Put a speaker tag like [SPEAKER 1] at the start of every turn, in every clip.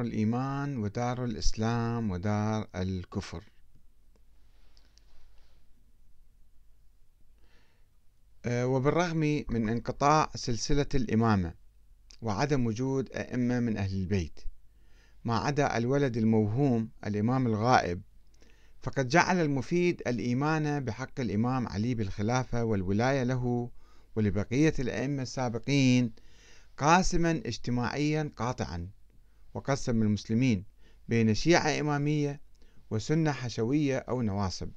[SPEAKER 1] الإيمان ودار الإسلام ودار الكفر. آه، وبالرغم من انقطاع سلسلة الإمامة وعدم وجود أئمة من أهل البيت ما عدا الولد الموهوم الإمام الغائب فقد جعل المفيد الإيمان بحق الإمام علي بالخلافة والولاية له ولبقية الأئمة السابقين قاسما اجتماعيا قاطعا. وقسم المسلمين بين شيعة إمامية وسنة حشوية أو نواصب.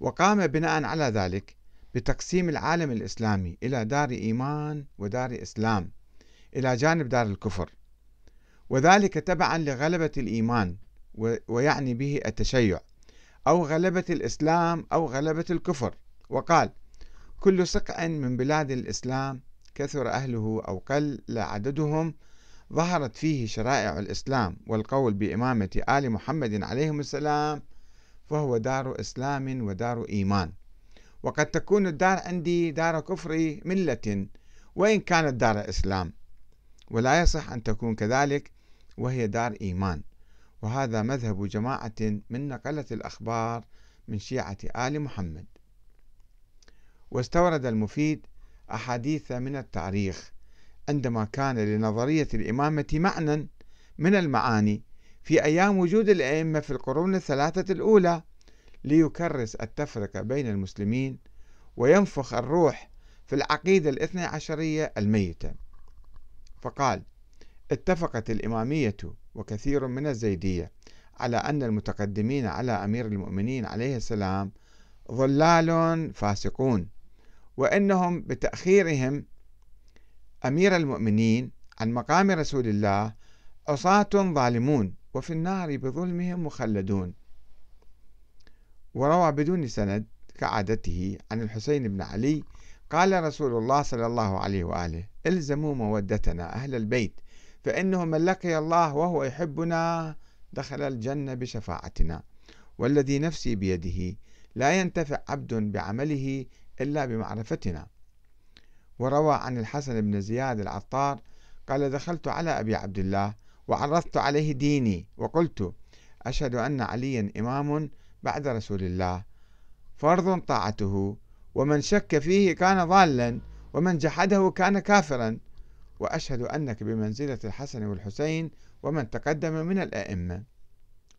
[SPEAKER 1] وقام بناء على ذلك بتقسيم العالم الإسلامي إلى دار إيمان ودار إسلام إلى جانب دار الكفر وذلك تبعا لغلبة الإيمان ويعني به التشيع أو غلبة الإسلام أو غلبة الكفر. وقال كل سقع من بلاد الإسلام كثر أهله أو قل عددهم ظهرت فيه شرائع الإسلام والقول بإمامة آل محمد عليهم السلام فهو دار إسلام ودار إيمان. وقد تكون الدار عندي دار كفر ملة وإن كانت دار إسلام. ولا يصح أن تكون كذلك وهي دار إيمان. وهذا مذهب جماعة من نقلة الأخبار من شيعة آل محمد. واستورد المفيد أحاديث من التاريخ. عندما كان لنظرية الإمامة معنى من المعاني في أيام وجود الأئمة في القرون الثلاثة الأولى ليكرس التفرقة بين المسلمين وينفخ الروح في العقيدة الاثنى عشرية الميتة. فقال اتفقت الإمامية وكثير من الزيدية على أن المتقدمين على أمير المؤمنين عليه السلام ضلال فاسقون وأنهم بتأخيرهم أمير المؤمنين عن مقام رسول الله عصاة ظالمون وفي النار بظلمهم مخلدون. وروى بدون سند كعادته عن الحسين بن علي قال رسول الله صلى الله عليه وآله الزموا مودتنا أهل البيت فإنه من لقي الله وهو يحبنا دخل الجنة بشفاعتنا. والذي نفسي بيده لا ينتفع عبد بعمله إلا بمعرفتنا. وروى عن الحسن بن زياد العطار قال دخلت على أبي عبد الله وعرضت عليه ديني وقلت أشهد أن عليا إمام بعد رسول الله فرض طاعته ومن شك فيه كان ضالا ومن جحده كان كافرا وأشهد أنك بمنزلة الحسن والحسين ومن تقدم من الأئمة.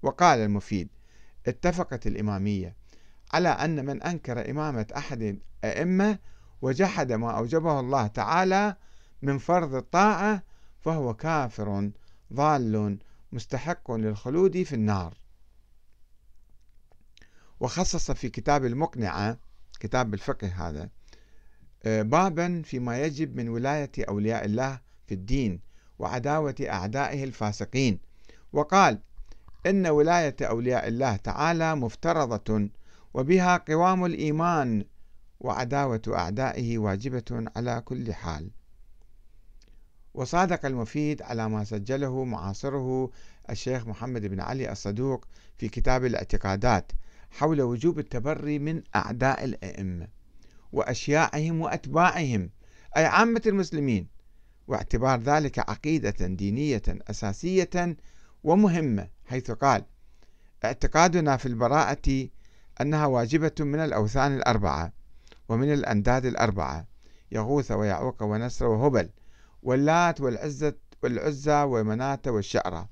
[SPEAKER 1] وقال المفيد اتفقت الإمامية على أن من أنكر إمامة أحد الأئمة وجحد ما أوجبه الله تعالى من فرض الطاعة فهو كافر ضال مستحق للخلود في النار. وخصص في كتاب المقنعة كتاب الفقه هذا آه، بابا فيما يجب من ولاية أولياء الله في الدين وعداوة أعدائه الفاسقين. وقال إن ولاية أولياء الله تعالى مفترضة وبها قوام الإيمان وعداوة أعدائه واجبة على كل حال. وصادق المفيد على ما سجله معاصره الشيخ محمد بن علي الصدوق في كتاب الاعتقادات حول وجوب التبري من أعداء الأئمة وأشياعهم وأتباعهم أي عامة المسلمين واعتبار ذلك عقيدة دينية أساسية ومهمة حيث قال اعتقادنا في البراءة أنها واجبة من الأوثان الأربعة ومن الأنداد الأربعة يغوث ويعوق ونسر وهبل واللات والعزة والعزة ومناة والشعرة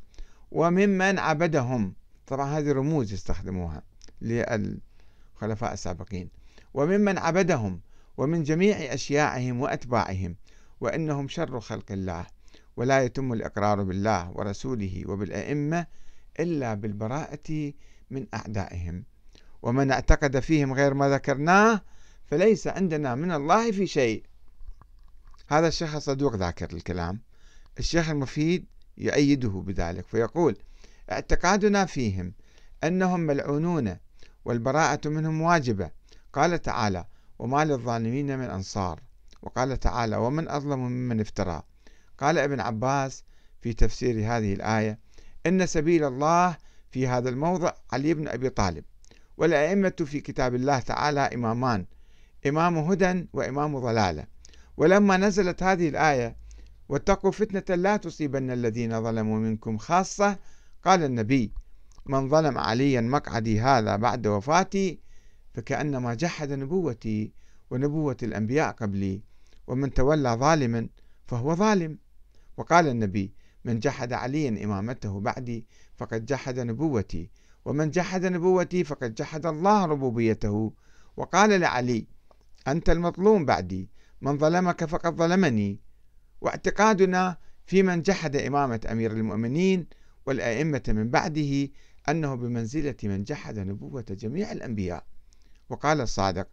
[SPEAKER 1] وممن عبدهم؟ طبعا هذه رموز يستخدموها للخلفاء السابقين. وممن عبدهم؟ ومن جميع أشياعهم وأتباعهم. وإنهم شر خلق الله ولا يتم الإقرار بالله ورسوله وبالأئمة إلا بالبراءة من أعدائهم. ومن اعتقد فيهم غير ما ذكرناه فليس عندنا من الله في شيء. هذا الشيخ الصدوق ذاكر الكلام. الشيخ المفيد يؤيده بذلك فيقول اعتقادنا فيهم أنهم ملعونون والبراءة منهم واجبة. قال تعالى وما للظالمين من أنصار. وقال تعالى ومن أظلم ممن افترى. قال ابن عباس في تفسير هذه الآية إن سبيل الله في هذا الموضع علي بن أبي طالب. والأئمة في كتاب الله تعالى إمامان. إمام هدى وإمام ضلالة. ولما نزلت هذه الآية واتقوا فتنة لا تصيبن الذين ظلموا منكم خاصة قال النبي من ظلم عليا مقعدي هذا بعد وفاتي فكأنما جحد نبوتي ونبوة الأنبياء قبلي ومن تولى ظالما فهو ظالم. وقال النبي من جحد عليا إمامته بعدي فقد جحد نبوتي ومن جحد نبوتي فقد جحد الله ربوبيته. وقال لعلي أنت المظلوم بعدي من ظلمك فقد ظلمني. واعتقادنا في من جحد إمامة أمير المؤمنين والأئمة من بعده أنه بمنزلة من جحد نبوة جميع الأنبياء. وقال الصادق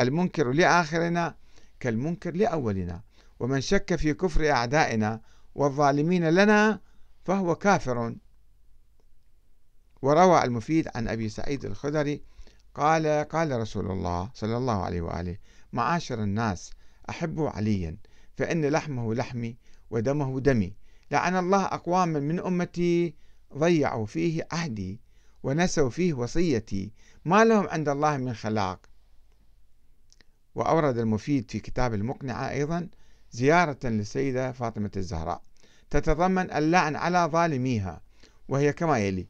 [SPEAKER 1] المنكر لآخرنا كالمنكر لأولنا. ومن شك في كفر أعدائنا والظالمين لنا فهو كافر. وروى المفيد عن أبي سعيد الخدري قال قال رسول الله صلى الله عليه وآله معاشر الناس أحبوا عليا فإن لحمه لحمي ودمه دمي. لعن الله أقواما من أمتي ضيعوا فيه عهدي ونسوا فيه وصيتي. ما لهم عند الله من خلاق. وأورد المفيد في كتاب المقنعة أيضا زيارة للسيدة فاطمة الزهراء. تتضمن اللعن على ظالميها وهي كما يلي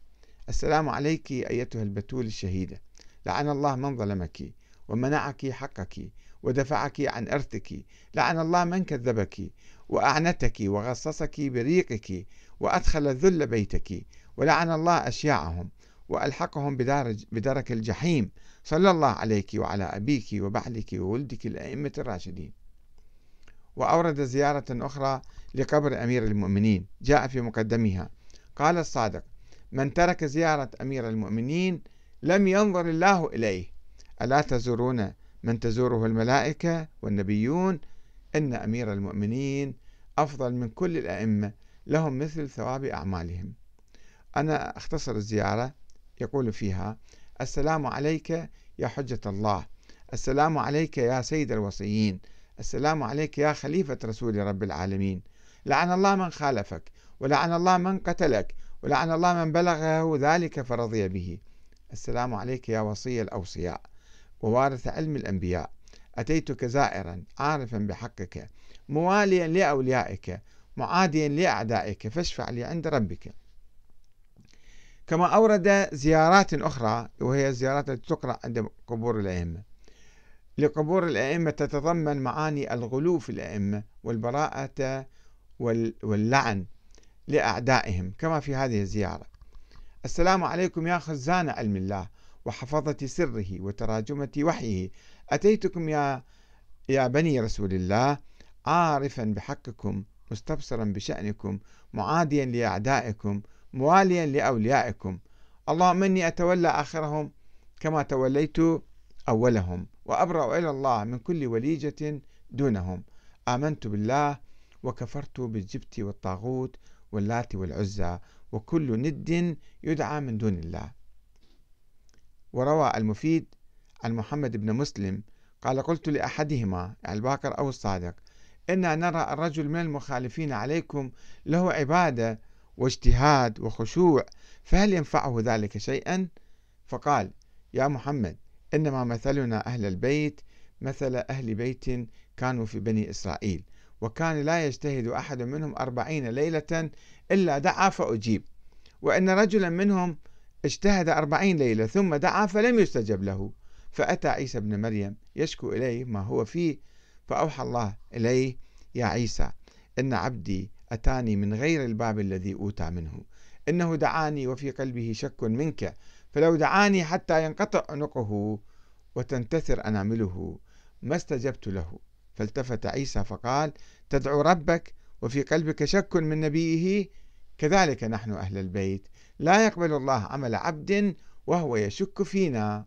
[SPEAKER 1] السلام عليك أيتها البتول الشهيدة. لعن الله من ظلمك ومنعك حقك. ودفعك عن إرثك. لعن الله من كذبك وأعنتك وغصصك بريقك وأدخل الذل بيتك. ولعن الله أشياعهم وألحقهم بدرك الجحيم. صلى الله عليك وعلى أبيك وبعلك وولدك الأئمة الراشدين. وأورد زيارة أخرى لقبر أمير المؤمنين. جاء في مقدمها. قال الصادق من ترك زيارة أمير المؤمنين لم ينظر الله إليه. ألا تزورون من تزوره الملائكة والنبيون إن أمير المؤمنين أفضل من كل الأئمة لهم مثل ثواب أعمالهم. أنا أختصر الزيارة يقول فيها السلام عليك يا حجة الله السلام عليك يا سيد الوصيين السلام عليك يا خليفة رسول رب العالمين. لعن الله من خالفك ولعن الله من قتلك ولعن الله من بلغه ذلك فرضي به. السلام عليك يا وصي الأوصياء. ووارث علم الأنبياء. أتيتك زائرا عارفا بحقك مواليا لأوليائك معاديا لأعدائك فاشفع لي عند ربك. كما أورد زيارات أخرى وهي الزيارات التي تقرأ عند قبور الأئمة. لقبور الأئمة تتضمن معاني الغلو في الأئمة والبراءة واللعن لأعدائهم كما في هذه الزيارة. السلام عليكم يا خزان علم الله. وحفظة سره وتراجمة وحيه. أتيتكم يا يا بني رسول الله عارفا بحقكم مستبصرا بشأنكم معاديا لأعدائكم مواليا لأوليائكم. اللهم إني أتولى آخرهم كما توليت أولهم وأبرأ إلى الله من كل وليجة دونهم. آمنت بالله وكفرت بالجبت والطاغوت واللات والعزى وكل ند يدعى من دون الله. وروى المفيد عن محمد بن مسلم قال قلت لأحدهما الباكر أو الصادق إنا نرى الرجل من المخالفين عليكم له عبادة واجتهاد وخشوع فهل ينفعه ذلك شيئا؟ فقال يا محمد إنما مثلنا أهل البيت مثل أهل بيت كانوا في بني إسرائيل وكان لا يجتهد أحد منهم أربعين ليلة إلا دعا فأجيب وإن رجلا منهم اجتهد أربعين ليلة ثم دعا فلم يستجب له. فأتى عيسى بن مريم يشكو إليه ما هو فيه فأوحى الله إليه يا عيسى إن عبدي أتاني من غير الباب الذي أوتى منه. إنه دعاني وفي قلبه شك منك فلو دعاني حتى ينقطع عنقه وتنتثر أنامله ما استجبت له. فالتفت عيسى فقال تدعو ربك وفي قلبك شك من نبيه؟ كذلك نحن أهل البيت. لا يقبل الله عمل عبد وهو يشك فينا.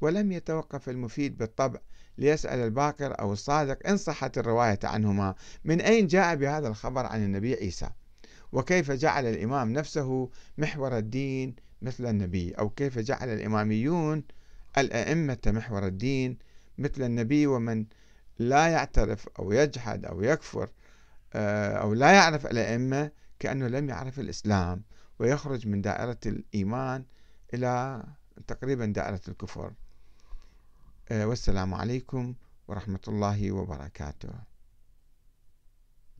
[SPEAKER 1] ولم يتوقف المفيد بالطبع ليسأل الباقر أو الصادق إن صحت الرواية عنهما. من أين جاء بهذا الخبر عن النبي عيسى؟ وكيف جعل الإمام نفسه محور الدين مثل النبي؟ أو كيف جعل الإماميون الأئمة محور الدين مثل النبي ومن لا يعترف أو يجحد أو يكفر آه، أو لا يعرف الأئمة كأنه لم يعرف الإسلام ويخرج من دائرة الإيمان إلى تقريبا دائرة الكفر. آه، والسلام عليكم ورحمة الله وبركاته.